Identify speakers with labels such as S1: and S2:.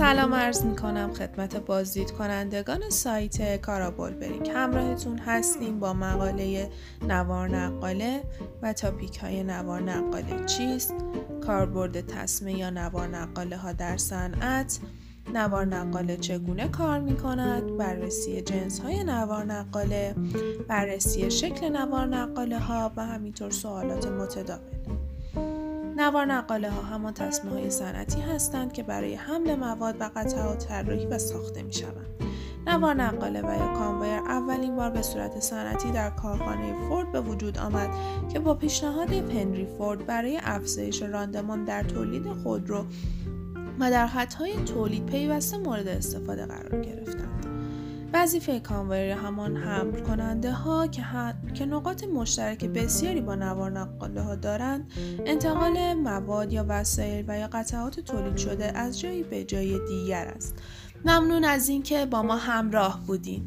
S1: سلام عرض می کنم خدمت بازدید کنندگان سایت کارابول برینگ همراهتون هستیم با مقاله نوار نقاله و تاپیک های نوار نقاله. چیست؟ کاربرد تصمه یا نوار نقاله ها در صنعت؟ نوار نقاله چگونه کار می کند بررسی جنس های نوار نقاله بررسی شکل نوار نقاله ها و همینطور سوالات متداول. نوار نقاله ها همان تصمه های صنعتی هستند که برای حمل مواد و قطعات طراحی و ساخته می شوند. نوار نقاله و یا کانویر اولین بار به صورت صنعتی در کارخانه فورد به وجود آمد که با پیشنهاد پنری فورد برای افزایش راندمان در تولید خودرو و در خطهای تولید پیوسته مورد استفاده قرار گرفتند. وظیفه کانویر همان حمل کننده ها که, که نقاط مشترک بسیاری با نوار نقاله ها دارند انتقال مواد یا وسایل و یا قطعات تولید شده از جایی به جای دیگر است. ممنون از اینکه با ما همراه بودین.